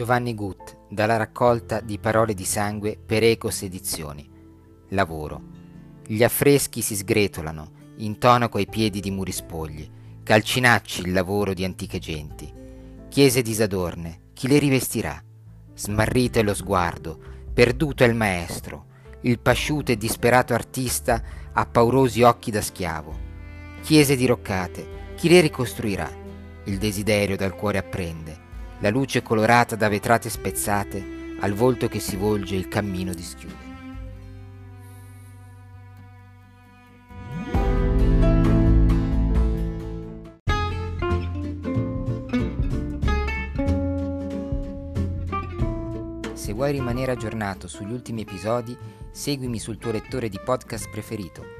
Giovanni Gut, dalla raccolta di Parole di sangue per Ecos Edizioni. Lavoro. Gli affreschi si sgretolano, intonaco ai piedi di muri spogli, calcinacci il lavoro di antiche genti. Chiese disadorne, chi le rivestirà? Smarrito è lo sguardo, perduto è il maestro, il pasciuto e disperato artista ha paurosi occhi da schiavo. Chiese diroccate, chi le ricostruirà? Il desiderio dal cuore apprende la luce colorata da vetrate spezzate, al volto che si volge il cammino dischiude. Se vuoi rimanere aggiornato sugli ultimi episodi, seguimi sul tuo lettore di podcast preferito